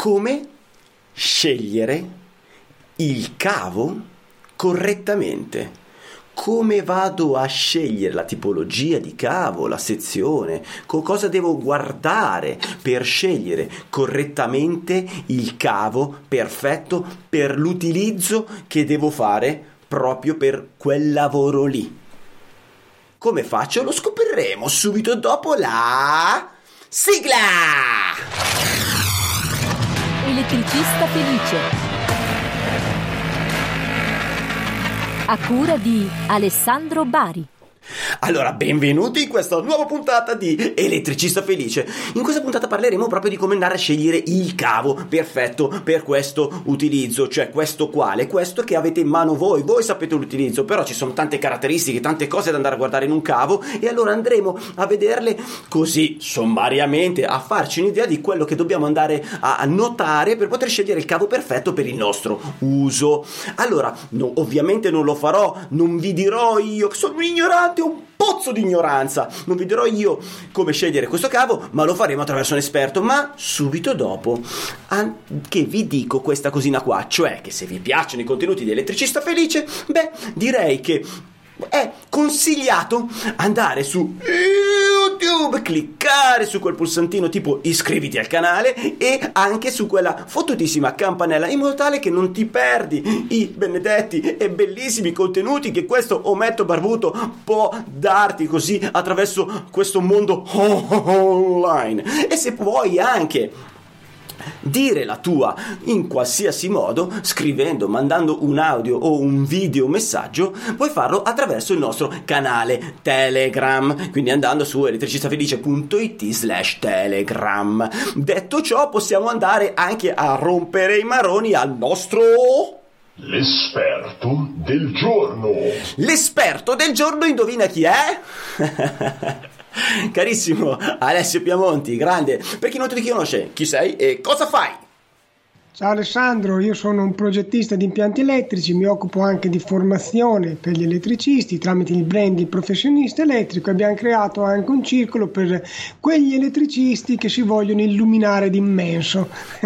come scegliere il cavo correttamente come vado a scegliere la tipologia di cavo, la sezione, co- cosa devo guardare per scegliere correttamente il cavo perfetto per l'utilizzo che devo fare proprio per quel lavoro lì. Come faccio? Lo scopriremo subito dopo la sigla! Elettricista felice a cura di Alessandro Bari. Allora, benvenuti in questa nuova puntata di Elettricista Felice. In questa puntata parleremo proprio di come andare a scegliere il cavo perfetto per questo utilizzo, cioè questo quale, questo che avete in mano voi. Voi sapete l'utilizzo, però ci sono tante caratteristiche, tante cose da andare a guardare in un cavo e allora andremo a vederle così sommariamente, a farci un'idea di quello che dobbiamo andare a notare per poter scegliere il cavo perfetto per il nostro uso. Allora, no, ovviamente non lo farò, non vi dirò io che sono ignorante nonostante un pozzo di ignoranza. Non vi dirò io come scegliere questo cavo, ma lo faremo attraverso un esperto. Ma subito dopo che vi dico questa cosina qua, cioè che se vi piacciono i contenuti di Elettricista Felice, beh, direi che è consigliato andare su YouTube, cliccare su quel pulsantino tipo iscriviti al canale e anche su quella fottutissima campanella in modo tale che non ti perdi i benedetti e bellissimi contenuti che questo ometto barbuto può darti così attraverso questo mondo online. E se vuoi anche dire la tua in qualsiasi modo, scrivendo, mandando un audio o un video messaggio, puoi farlo attraverso il nostro canale Telegram, quindi andando su elettricistafelice.it slash telegram. Detto ciò, possiamo andare anche a rompere i maroni al nostro... L'esperto del giorno. L'esperto del giorno, indovina chi è? Carissimo Alessio Piamonti, grande. Per chi non ti conosce, chi sei e cosa fai? Ciao Alessandro, io sono un progettista di impianti elettrici, mi occupo anche di formazione per gli elettricisti tramite il brand di professionista elettrico. Abbiamo creato anche un circolo per quegli elettricisti che si vogliono illuminare d'immenso.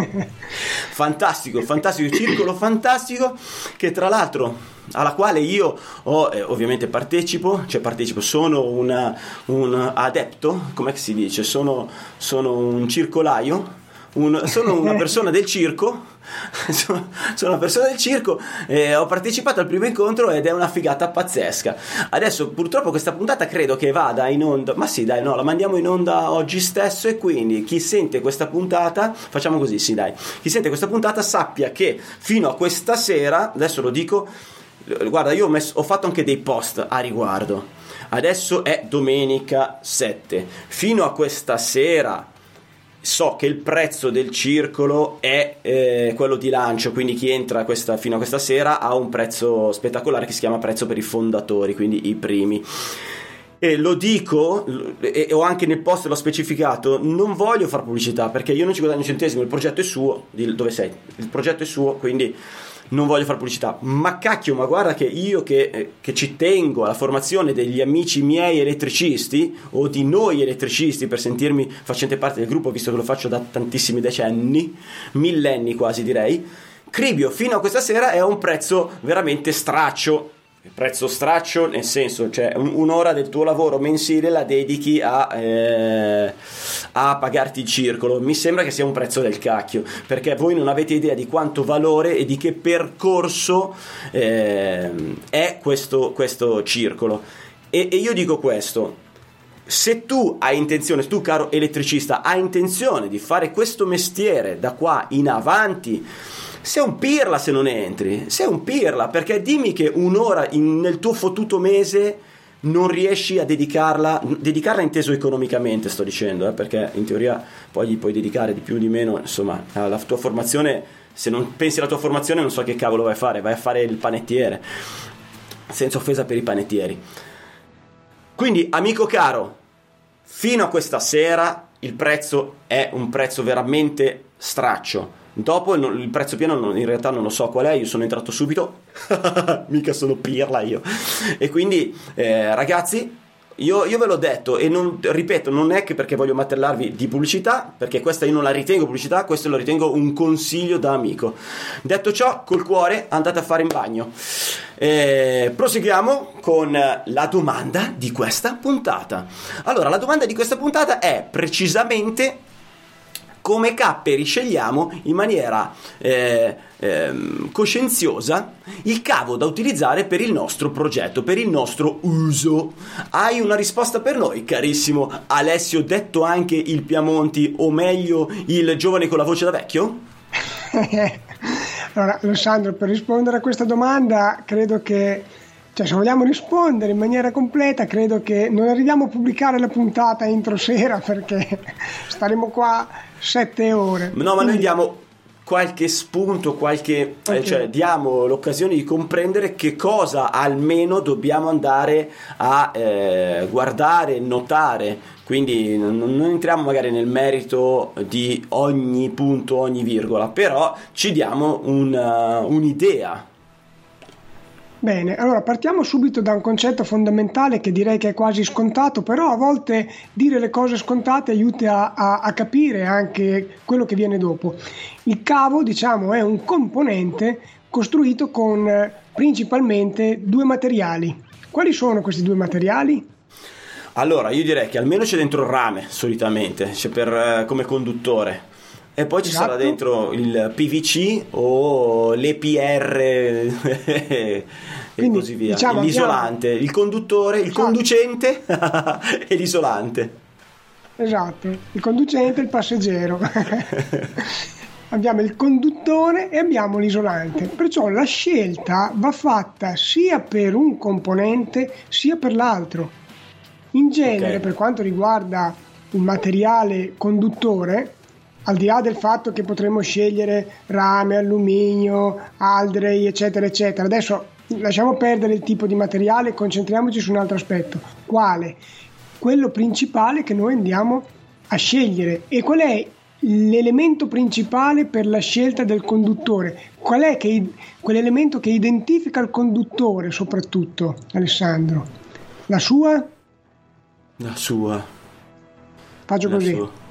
fantastico, fantastico, circolo fantastico che tra l'altro alla quale io ho, eh, ovviamente partecipo, cioè partecipo, sono una, un adepto, come si dice, sono, sono un circolaio, un, sono una persona del circo. Sono, una persona del circo e ho partecipato al primo incontro ed è una figata pazzesca. Adesso purtroppo questa puntata credo che vada in onda. Ma sì dai no la mandiamo in onda oggi stesso e quindi chi sente questa puntata facciamo così sì dai. Chi sente questa puntata sappia che fino a questa sera adesso lo dico guarda io ho, messo, ho fatto anche dei post a riguardo. Adesso è domenica 7 fino a questa sera so che il prezzo del circolo è eh, quello di lancio, quindi chi entra questa, fino a questa sera ha un prezzo spettacolare che si chiama prezzo per i fondatori, quindi i primi. E lo dico, e ho anche nel post l'ho specificato, non voglio fare pubblicità perché io non ci guadagno un centesimo, il progetto è suo, dove sei? Il progetto è suo, quindi non voglio fare pubblicità, ma cacchio, ma guarda che io che, eh, che, ci tengo alla formazione degli amici miei elettricisti o di noi elettricisti per sentirmi facente parte del gruppo, visto che lo faccio da tantissimi decenni, millenni quasi direi, Cribio fino a questa sera è a un prezzo veramente straccio prezzo straccio nel senso cioè un'ora del tuo lavoro mensile la dedichi a, eh, a, pagarti il circolo. Mi sembra che sia un prezzo del cacchio perché voi non avete idea di quanto valore e di che percorso eh, è questo, questo circolo. E, e io dico questo se tu hai intenzione, tu caro elettricista, hai intenzione di fare questo mestiere da qua in avanti, sei un pirla se non entri, sei un pirla perché dimmi che un'ora in, nel tuo fottuto mese non riesci a dedicarla, dedicarla inteso economicamente sto dicendo, eh, perché in teoria poi gli puoi dedicare di più o di meno, insomma, alla tua formazione, se non pensi alla tua formazione non so che cavolo vai a fare, vai a fare il panettiere, senza offesa per i panettieri. Quindi, amico caro, fino a questa sera il prezzo è un prezzo veramente straccio Dopo il prezzo pieno in realtà non lo so qual è, io sono entrato subito, mica sono pirla io. E quindi eh, ragazzi, io, io, ve l'ho detto e non, ripeto, non è che perché voglio martellarvi di pubblicità, perché questa io non la ritengo pubblicità, questo lo ritengo un consiglio da amico. Detto ciò, col cuore andate a fare in bagno. Eh, proseguiamo con la domanda di questa puntata. Allora, la domanda di questa puntata è precisamente come capperi scegliamo in maniera eh, eh, coscienziosa il cavo da utilizzare per il nostro progetto, per il nostro uso. Hai una risposta per noi, carissimo Alessio, detto anche il Piamonti, o meglio il giovane con la voce da vecchio? allora, Alessandro, per rispondere a questa domanda, credo che cioè, se vogliamo rispondere in maniera completa, credo che non arriviamo a pubblicare la puntata entro sera perché staremo qua sette ore. No, ma noi diamo qualche spunto, qualche, eh, okay. eh, cioè diamo l'occasione di comprendere che cosa almeno dobbiamo andare a eh, guardare, notare. Quindi non, non, entriamo magari nel merito di ogni punto, ogni virgola, però ci diamo un, uh, un'idea Bene, allora partiamo subito da un concetto fondamentale che direi che è quasi scontato, però a volte dire le cose scontate aiuta a, a, a capire anche quello che viene dopo. Il cavo, diciamo, è un componente costruito con eh, principalmente due materiali. Quali sono questi due materiali? Allora, io direi che almeno c'è dentro il rame, solitamente, c'è per, eh, come conduttore. E poi ci esatto. sarà dentro il PVC o l'EPR e Quindi, così via. Diciamo, l'isolante, abbiamo... il conduttore, il esatto. conducente e l'isolante. Esatto, il conducente e il passeggero. abbiamo il conduttore e abbiamo l'isolante. Perciò la scelta va fatta sia per un componente sia per l'altro. In genere, okay. per quanto riguarda il materiale conduttore, al di là del fatto che potremmo scegliere rame, alluminio, aldrey, eccetera, eccetera. Adesso lasciamo perdere il tipo di materiale e concentriamoci su un altro aspetto. Quale? Quello principale che noi andiamo a scegliere. E qual è l'elemento principale per la scelta del conduttore? Qual è che, quell'elemento che identifica il conduttore soprattutto, Alessandro? La sua? La sua. Faccio La così. Sua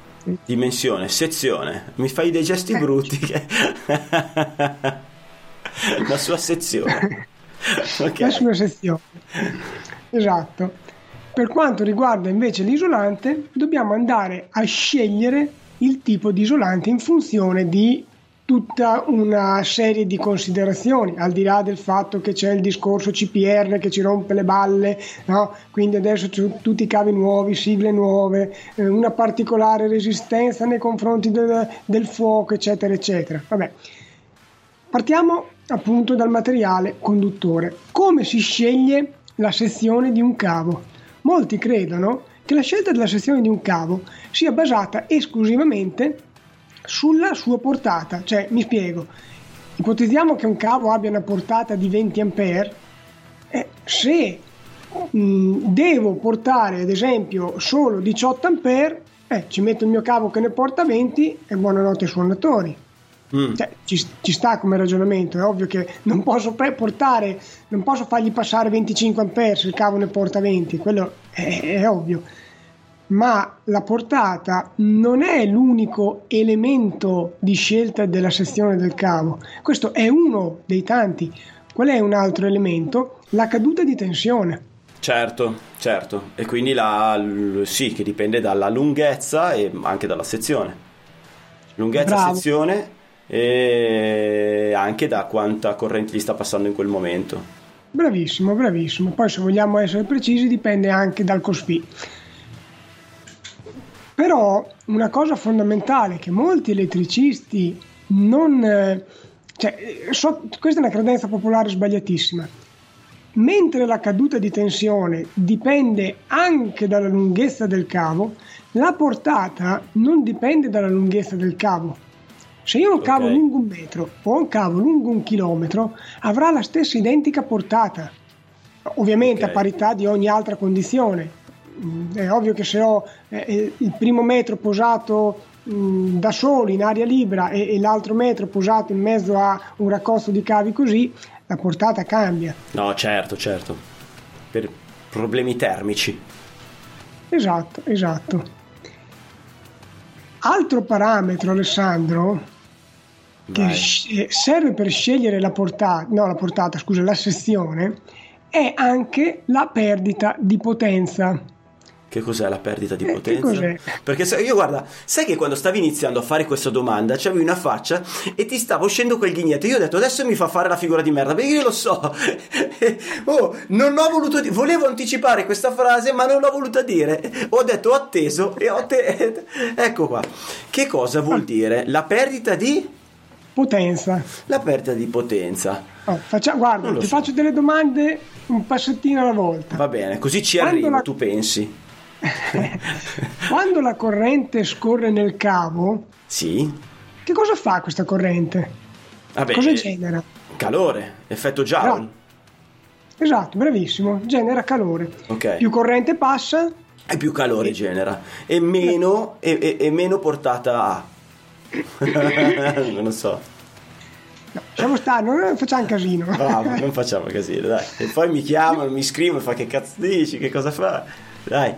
dimensione, sezione. Mi fai dei gesti eh. brutti. Che... La sua sezione. Okay. La sua sezione. Esatto. Per quanto riguarda invece l'isolante, dobbiamo andare a scegliere il tipo di isolante in funzione di tutta una serie di considerazioni, al di là del fatto che c'è il discorso CPR che ci rompe le balle, no? quindi adesso c'è tutti i cavi nuovi, sigle nuove, eh, una particolare resistenza nei confronti del, del fuoco, eccetera, eccetera. Vabbè. Partiamo appunto dal materiale conduttore. Come si sceglie la sezione di un cavo? Molti credono che la scelta della sezione di un cavo sia basata esclusivamente sulla sua portata. Cioè, mi spiego, ipotizziamo che un cavo abbia una portata di 20 A, eh, se mh, devo portare ad esempio solo 18 A, eh, ci metto il mio cavo che ne porta 20 e buonanotte suonatori. Mm. Cioè, ci, ci, sta come ragionamento, è ovvio che non posso portare, non posso fargli passare 25 A se il cavo ne porta 20, quello è, è ovvio ma la portata non è l'unico elemento di scelta della sezione del cavo. Questo è uno dei tanti. Qual è un altro elemento? La caduta di tensione. Certo, certo. E quindi la, sì, che dipende dalla lunghezza e anche dalla sezione. Lunghezza, Bravo. sezione e anche da quanta corrente gli sta passando in quel momento. Bravissimo, bravissimo. Poi se vogliamo essere precisi dipende anche dal COSPI. Però una cosa fondamentale che molti elettricisti non... Eh, cioè, so, questa è una credenza popolare sbagliatissima. Mentre la caduta di tensione dipende anche dalla lunghezza del cavo, la portata non dipende dalla lunghezza del cavo. Se io ho un cavo okay. lungo un metro o un cavo lungo un chilometro, avrà la stessa identica portata, ovviamente okay. a parità di ogni altra condizione. Mm, è ovvio che se ho eh, eh, il primo metro posato mh, mm, da solo in aria libera e, e, l'altro metro posato in mezzo a un raccolto di cavi così, la portata cambia. No, certo, certo. Per problemi termici. Esatto, esatto. Altro parametro, Alessandro, che Vai. sc- serve per scegliere la portata, no, la portata, scusa, la sezione, è anche la perdita di potenza. Che cos'è la perdita di Eh, potenza? Perché se- io guarda, sai che quando stavi iniziando a fare questa domanda c'avevi una faccia e ti stavo uscendo quel ghignetto. Io ho detto adesso mi fa fare la figura di merda perché io lo so. oh, non ho voluto dire, volevo anticipare questa frase ma non l'ho voluta dire. Ho detto ho atteso e ho te- ecco qua. Che cosa Ah. vuol dire la perdita di Potenza. la perdita di potenza? Oh, faccia- guarda, ti so. faccio delle domande un passettino alla volta. Va bene, così ci Quando arrivo, la- tu pensi? Quando la corrente scorre nel cavo, Sì. che cosa fa questa corrente? Vabbè, Cosa genera? calore, effetto Joule. No. Esatto, bravissimo, genera calore. Ok. Più corrente passa, e più calore genera e meno, e, e- e meno portata a non lo so no, lasciamo stare, non facciamo casino. bravo non facciamo casino dai e poi mi chiamano mi scrivono fa che cazzo dici che cosa fa dai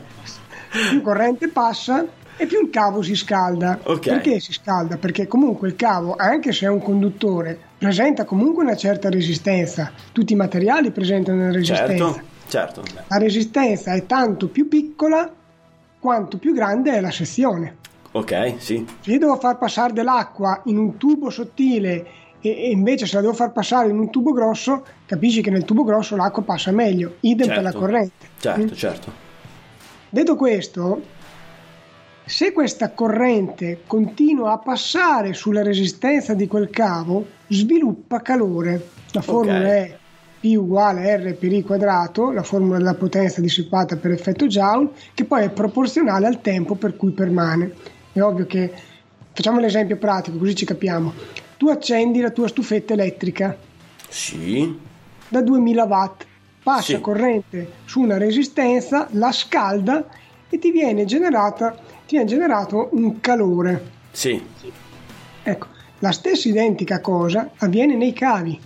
più corrente passa e più il cavo si scalda. Ok. Perché si scalda? Perché comunque il cavo, anche se è un conduttore, presenta comunque una certa resistenza. Tutti i materiali presentano una resistenza. certo certo La resistenza è tanto più piccola quanto più grande è la sezione. ok sì Se io devo far passare dell'acqua in un tubo sottile e, invece se la devo far passare in un tubo grosso, capisci che nel tubo grosso l'acqua passa meglio. Idem per la Certo. corrente. certo certo Detto questo, se questa corrente continua a passare sulla resistenza di quel cavo, sviluppa calore. La formula Ok. è P uguale R per I quadrato, la formula della potenza dissipata per effetto Joule, che poi è proporzionale al tempo per cui permane. È ovvio che, facciamo l'esempio pratico così ci capiamo. Tu accendi la tua stufetta elettrica sì da 2000 watt, passa Sì. corrente su una resistenza, la scalda e ti viene, generata, ti viene generato un calore. sì Ecco, la stessa identica cosa avviene nei cavi.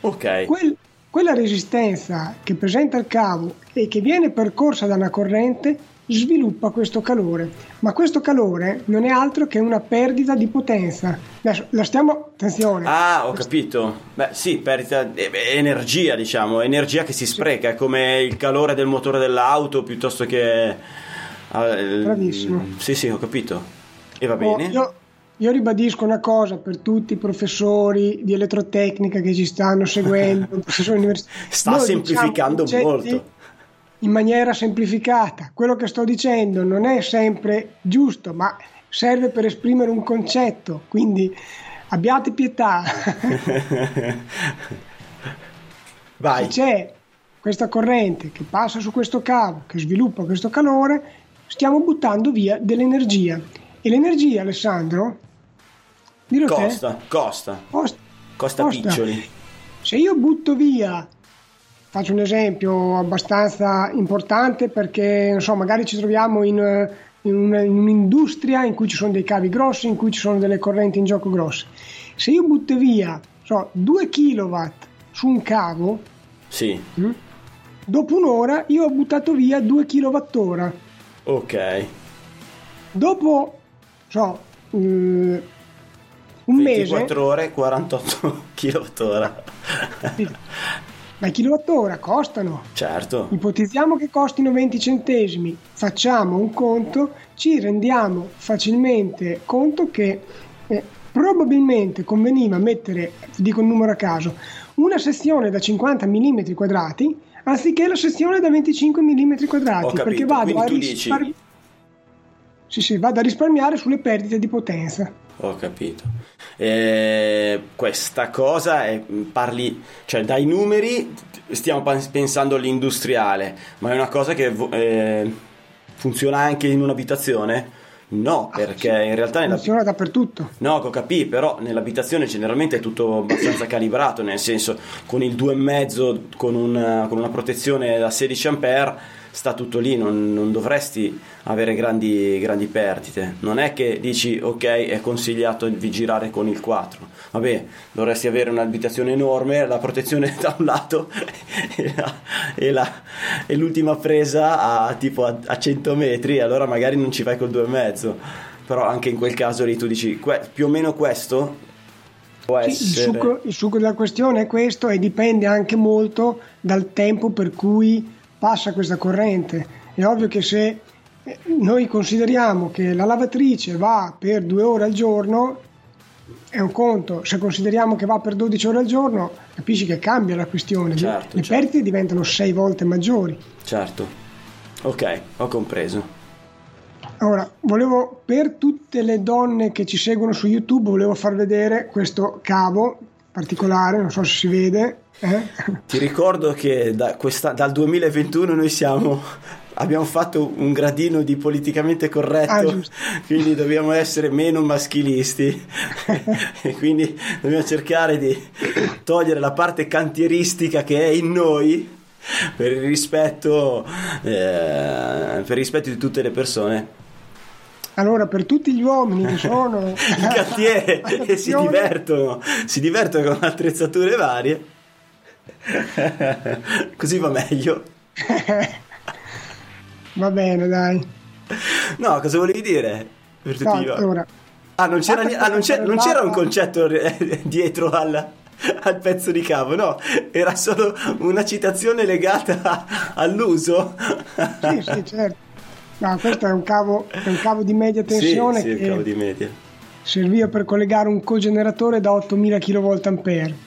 ok Quel- quella resistenza che presenta il cavo e che viene percorsa da una corrente sviluppa questo calore, ma questo calore non è altro che una perdita di potenza. Adesso la stiamo, attenzione, Ah, ho capito. Beh, sì, perdita eh, beh, energia, diciamo, energia che si spreca, è come il calore del motore dell'auto piuttosto che il- Bravissimo. Sì, sì, ho capito. E va Oh, bene. io, io ribadisco una cosa per tutti i professori di elettrotecnica che ci stanno seguendo, professori universitari. Sta Noi semplificando diciamo molto. In maniera semplificata. Quello che sto dicendo non è sempre giusto, ma serve per esprimere un concetto. Quindi abbiate pietà. Vai. Se c'è questa corrente che passa su questo cavo, che sviluppa questo calore, stiamo buttando via dell'energia. E l'energia, Alessandro, dillo te, Costa, costa, costa. costa Costa. piccioli. Se io butto via, faccio un esempio abbastanza importante perché non so, magari ci troviamo in, in un- in un'industria in cui ci sono dei cavi grossi, in cui ci sono delle correnti in gioco grosse. Se io butto via so, 2 kW su un cavo, Sì, mm, dopo un'ora io ho buttato via 2 kWh. ok. Dopo so, eh, un mese, 24 ore, 48 kWh. Ma i kilowattora costano. certo. Ipotizziamo che costino 20 centesimi, facciamo un conto, ci rendiamo facilmente conto che eh, probabilmente conveniva mettere, dico un numero a caso, una sezione da 50 mm quadrati anziché la sezione da 25 mm quadrati, perché vado a, tu dici- sì, sì, vado a risparmiare sulle perdite di potenza. Ho capito. Eh, questa cosa è, parli, cioè dai numeri stiamo pensando all'industriale, ma è una cosa che eh, funziona anche in un'abitazione? No, perché in realtà nella, Funziona dappertutto. No, ho capito, però nell'abitazione generalmente è tutto abbastanza calibrato, nel senso con il 2,5 con, un- con una protezione da 16 ampere sta tutto lì, non, non dovresti avere grandi, grandi, perdite. Non è che dici ok, è consigliato di girare con il 4. Vabbè, dovresti avere un'abitazione enorme, la protezione da un lato e, la, e, la, e l'ultima presa a tipo a, a 100 metri, allora magari non ci vai col 2,5. Però anche in quel caso lì tu dici più o meno questo il, succo, il succo della questione è questo e dipende anche molto dal tempo per cui passa questa corrente. È ovvio che se eh, noi consideriamo che la lavatrice va per due ore al giorno, è un conto, se consideriamo che va per 12 ore al giorno, capisci che cambia la questione, certo, le certo. perdite diventano sei volte maggiori. Certo, ok, ho compreso. Ora, volevo per tutte le donne che ci seguono su YouTube, volevo far vedere questo cavo particolare, non so se si vede. Eh? Ti ricordo che da questa, dal 2021 noi siamo abbiamo fatto un gradino di politicamente corretto, ah, quindi dobbiamo essere meno maschilisti. E quindi dobbiamo cercare di togliere la parte cantieristica che è in noi per il rispetto, eh, per il rispetto di tutte le persone. Allora, per tutti gli uomini che sono il cantiere e si divertono, si divertono con attrezzature varie, così va meglio. va bene, dai. No, cosa volevi dire? Tutti no, allora, ah, non c'era, ah, non, c'era, non c'era un concetto dietro al, al pezzo di cavo, no, era solo una citazione legata all'uso. Sì, sì, certo. No, questo è un cavo, è un cavo di media tensione sì, sì, che cavo di media. Serviva per collegare un cogeneratore da 8000 kVA.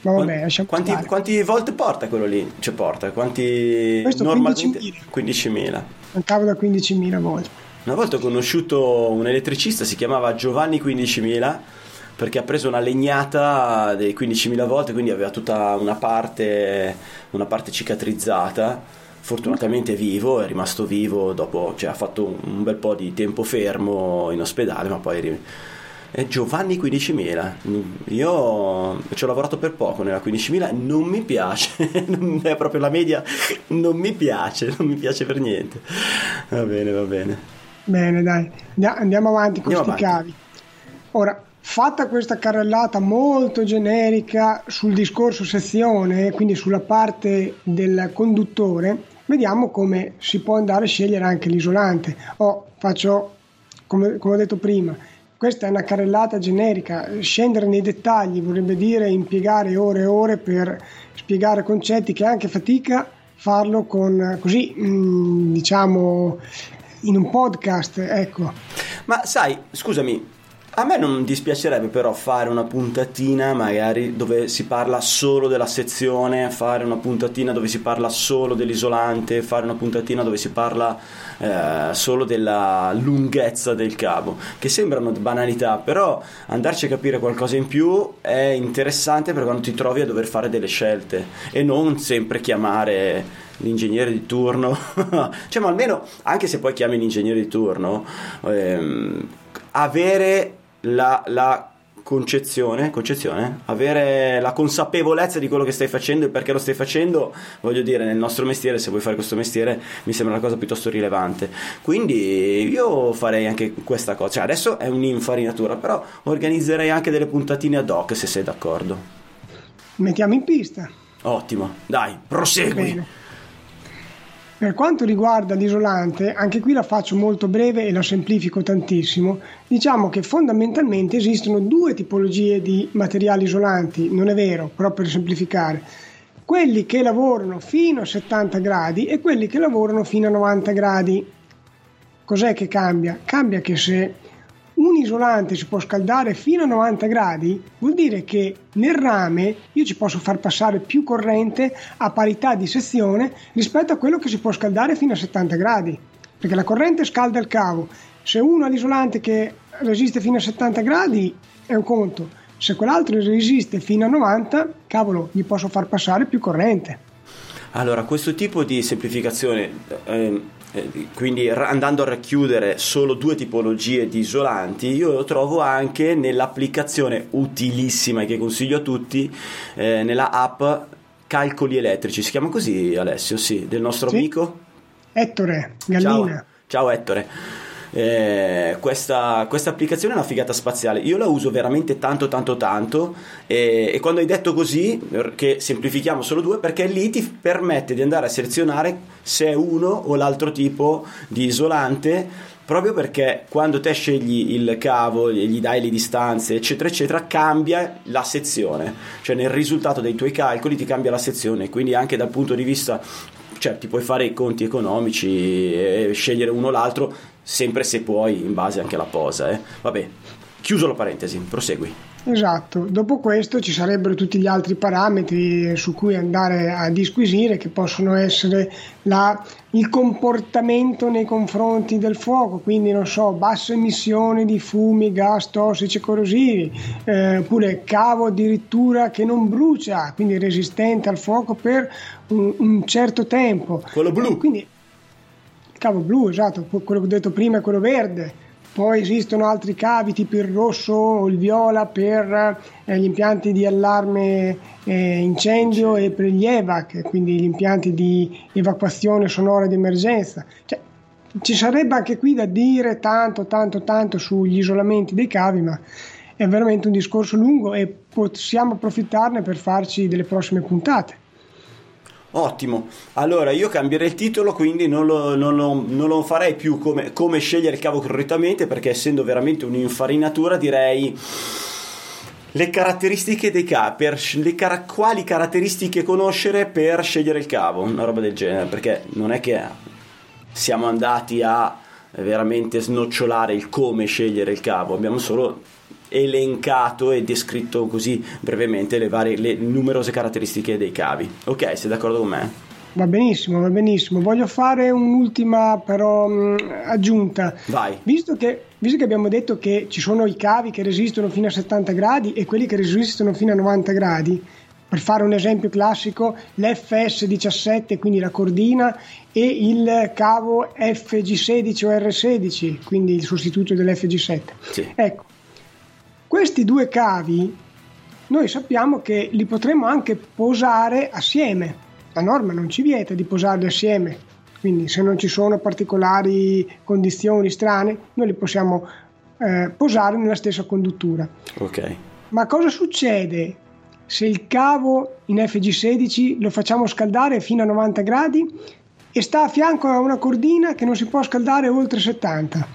Ma vabbè, lasciamo quanti, quanti volt porta quello lì? Cioè porta, quanti questo normalmente 15.000. 15.000. Un cavo da 15.000 volt. Una volta ho conosciuto un elettricista, si chiamava Giovanni 15.000 perché ha preso una legnata dei 15.000 volt, quindi aveva tutta una parte, una parte cicatrizzata fortunatamente è vivo, è rimasto vivo dopo, cioè ha fatto un bel po' di tempo fermo in ospedale, ma poi è Giovanni 15.000. Io ci ho lavorato per poco nella 15.000 e non mi piace, non è proprio la media, non mi piace, non mi piace per niente. Va bene, va bene. Bene, dai, andiamo avanti con questi cavi. Ora, fatta questa carrellata molto generica sul discorso sezione, quindi sulla parte del conduttore, vediamo come si può andare a scegliere anche l'isolante. Oh, faccio come, come ho detto prima, questa è una carrellata generica, scendere nei dettagli vorrebbe dire impiegare ore e ore per spiegare concetti che anche fatica farlo con così, mm, diciamo, in un podcast, ecco. Ma sai, scusami, a me non dispiacerebbe però fare una puntatina magari dove si parla solo della sezione, fare una puntatina dove si parla solo dell'isolante, fare una puntatina dove si parla eh, solo della lunghezza del cavo, che sembrano banalità, però andarci a capire qualcosa in più è interessante per quando ti trovi a dover fare delle scelte e non sempre chiamare l'ingegnere di turno, cioè ma almeno anche se poi chiami l'ingegnere di turno, ehm, avere la, la concezione, concezione, avere la consapevolezza di quello che stai facendo e perché lo stai facendo, voglio dire, nel nostro mestiere, se vuoi fare questo mestiere, mi sembra una cosa piuttosto rilevante. Quindi io farei anche questa cosa. Cioè, adesso è un'infarinatura, però organizzerei anche delle puntatine ad hoc, se sei d'accordo. Mettiamo in pista. Ottimo, dai, prosegui. Bene. Per quanto riguarda l'isolante, anche qui la faccio molto breve e la semplifico tantissimo. Diciamo che fondamentalmente esistono due tipologie di materiali isolanti, non è vero, però per semplificare. Quelli che lavorano fino a 70 gradi e quelli che lavorano fino a 90 gradi. Cos'è che cambia? Cambia che se isolante si può scaldare fino a 90 gradi, vuol dire che nel rame io ci posso far passare più corrente a parità di sezione rispetto a quello che si può scaldare fino a 70 gradi, perché la corrente scalda il cavo. Se uno ha l'isolante che resiste fino a 70 gradi è un conto, se quell'altro resiste fino a 90, cavolo, gli posso far passare più corrente. Allora, questo tipo di semplificazione eh, eh, quindi andando a racchiudere solo due tipologie di isolanti, io lo trovo anche nell'applicazione utilissima che consiglio a tutti, eh, nella app Calcoli Elettrici, si chiama così Alessio, sì, del nostro sì. amico? Ettore, Gallina. Ciao, ciao Ettore. Eh, questa, applicazione è una figata spaziale. Io la uso veramente tanto, tanto, tanto. E, e, quando hai detto così, che semplifichiamo solo due, perché lì ti permette di andare a selezionare se è uno o l'altro tipo di isolante. Proprio perché quando te scegli il cavo, gli dai le distanze, eccetera, eccetera, cambia la sezione. Cioè nel risultato dei tuoi calcoli ti cambia la sezione. Quindi anche dal punto di vista cioè ti puoi fare i conti economici e scegliere uno o l'altro sempre se puoi in base anche alla posa eh. vabbè chiuso la parentesi prosegui Esatto, dopo questo ci sarebbero tutti gli altri parametri su cui andare a disquisire che possono essere la, il comportamento nei confronti del fuoco, quindi non so, bassa emissione di fumi, gas tossici e corrosivi, eh, oppure cavo addirittura che non brucia, quindi resistente al fuoco per un, un certo tempo. Quello blu. Quindi, cavo blu, esatto, quello che ho detto prima è quello verde poi esistono altri cavi tipo il rosso o il viola per eh, gli impianti di allarme eh, incendio e per gli EVAC, quindi gli impianti di evacuazione sonora di emergenza. Cioè, ci sarebbe anche qui da dire tanto, tanto, tanto sugli isolamenti dei cavi, ma è veramente un discorso lungo e possiamo approfittarne per farci delle prossime puntate. Ottimo, allora io cambierei il titolo, quindi non lo, non lo, non lo farei più come, come, scegliere il cavo correttamente, perché essendo veramente un'infarinatura direi le caratteristiche dei le car- quali caratteristiche conoscere per scegliere il cavo, una roba del genere, perché non è che siamo andati a veramente snocciolare il come scegliere il cavo, abbiamo solo elencato e descritto così brevemente le, varie, le numerose caratteristiche dei cavi. Ok, sei d'accordo con me? Va benissimo, va benissimo. Voglio fare un'ultima però mh, aggiunta. Vai. Visto che, visto che, abbiamo detto che ci sono i cavi che resistono fino a 70 gradi e quelli che resistono fino a 90 gradi, per fare un esempio classico, l'FS17, quindi la cordina, e il cavo FG16 o R16, quindi il sostituto dell'FG7. Sì. Ecco, questi due cavi noi sappiamo che li potremo anche posare assieme. La norma non ci vieta di posarli assieme, quindi se non ci sono particolari condizioni strane, noi li possiamo eh, posare nella stessa conduttura. Ok. Ma cosa succede se il cavo in FG16 lo facciamo scaldare fino a 90 gradi e sta a fianco a una cordina che non si può scaldare oltre 70?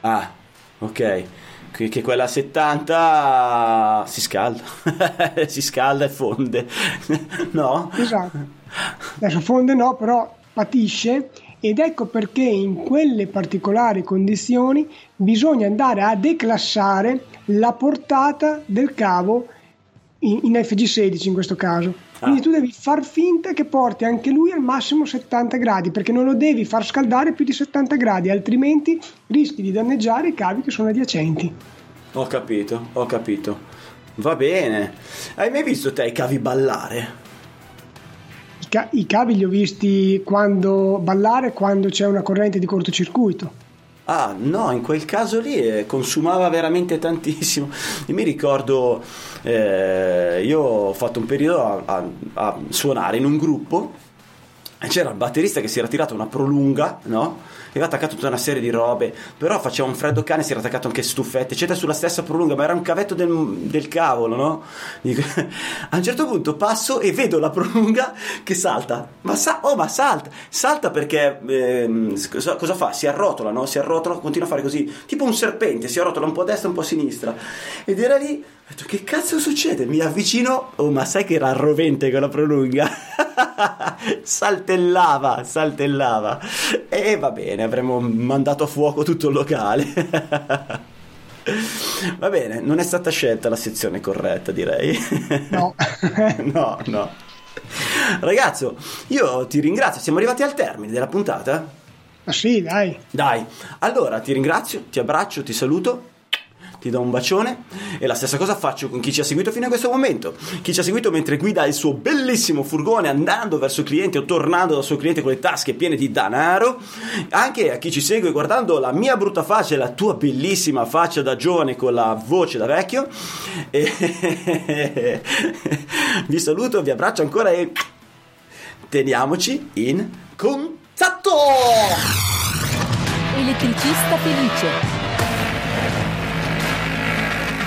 Ah, ok che, che quella 70 si scalda, si scalda e fonde, no? Esatto. Adesso fonde no, però patisce ed ecco perché in quelle particolari condizioni bisogna andare a declassare la portata del cavo in, in FG16 in questo caso. Quindi ah. tu devi far finta che porti anche lui al massimo 70 gradi, perché non lo devi far scaldare più di 70 gradi, altrimenti rischi di danneggiare i cavi che sono adiacenti. Ho capito, ho capito. Va bene. Hai mai visto te i cavi ballare? I, ca- I cavi li ho visti quando ballare quando c'è una corrente di cortocircuito. Ah, no, in quel caso lì eh, consumava veramente tantissimo. Io mi ricordo, eh, io ho fatto un periodo a, a, a, suonare in un gruppo e c'era il batterista che si era tirato una prolunga, no? Aveva attaccato tutta una serie di robe, però faceva un freddo cane, si era attaccato anche stufette, eccetera, sulla stessa prolunga, ma era un cavetto del, del cavolo, no? Dico, a un certo punto passo e vedo la prolunga che salta, ma, sa- oh, ma salta, salta perché eh, cosa, cosa, fa? Si arrotola, no? Si arrotola, continua a fare così, tipo un serpente, si arrotola un po' a destra, un po' a sinistra, ed era lì, ho detto, che cazzo succede? Mi avvicino, oh, ma sai che era rovente quella prolunga? saltellava, saltellava, e va bene bene, avremmo mandato a fuoco tutto il locale. Va bene, non è stata scelta la sezione corretta, direi. No. no, no. Ragazzo, io ti ringrazio, siamo arrivati al termine della puntata. Ah sì, dai. Dai, allora ti ringrazio, ti abbraccio, ti saluto ti do un bacione e la stessa cosa faccio con chi ci ha seguito fino a questo momento. Chi ci ha seguito mentre guida il suo bellissimo furgone andando verso il cliente o tornando dal suo cliente con le tasche piene di denaro. Anche a chi ci segue guardando la mia brutta faccia e la tua bellissima faccia da giovane con la voce da vecchio. E vi saluto, vi abbraccio ancora e teniamoci in contatto! Elettricista felice.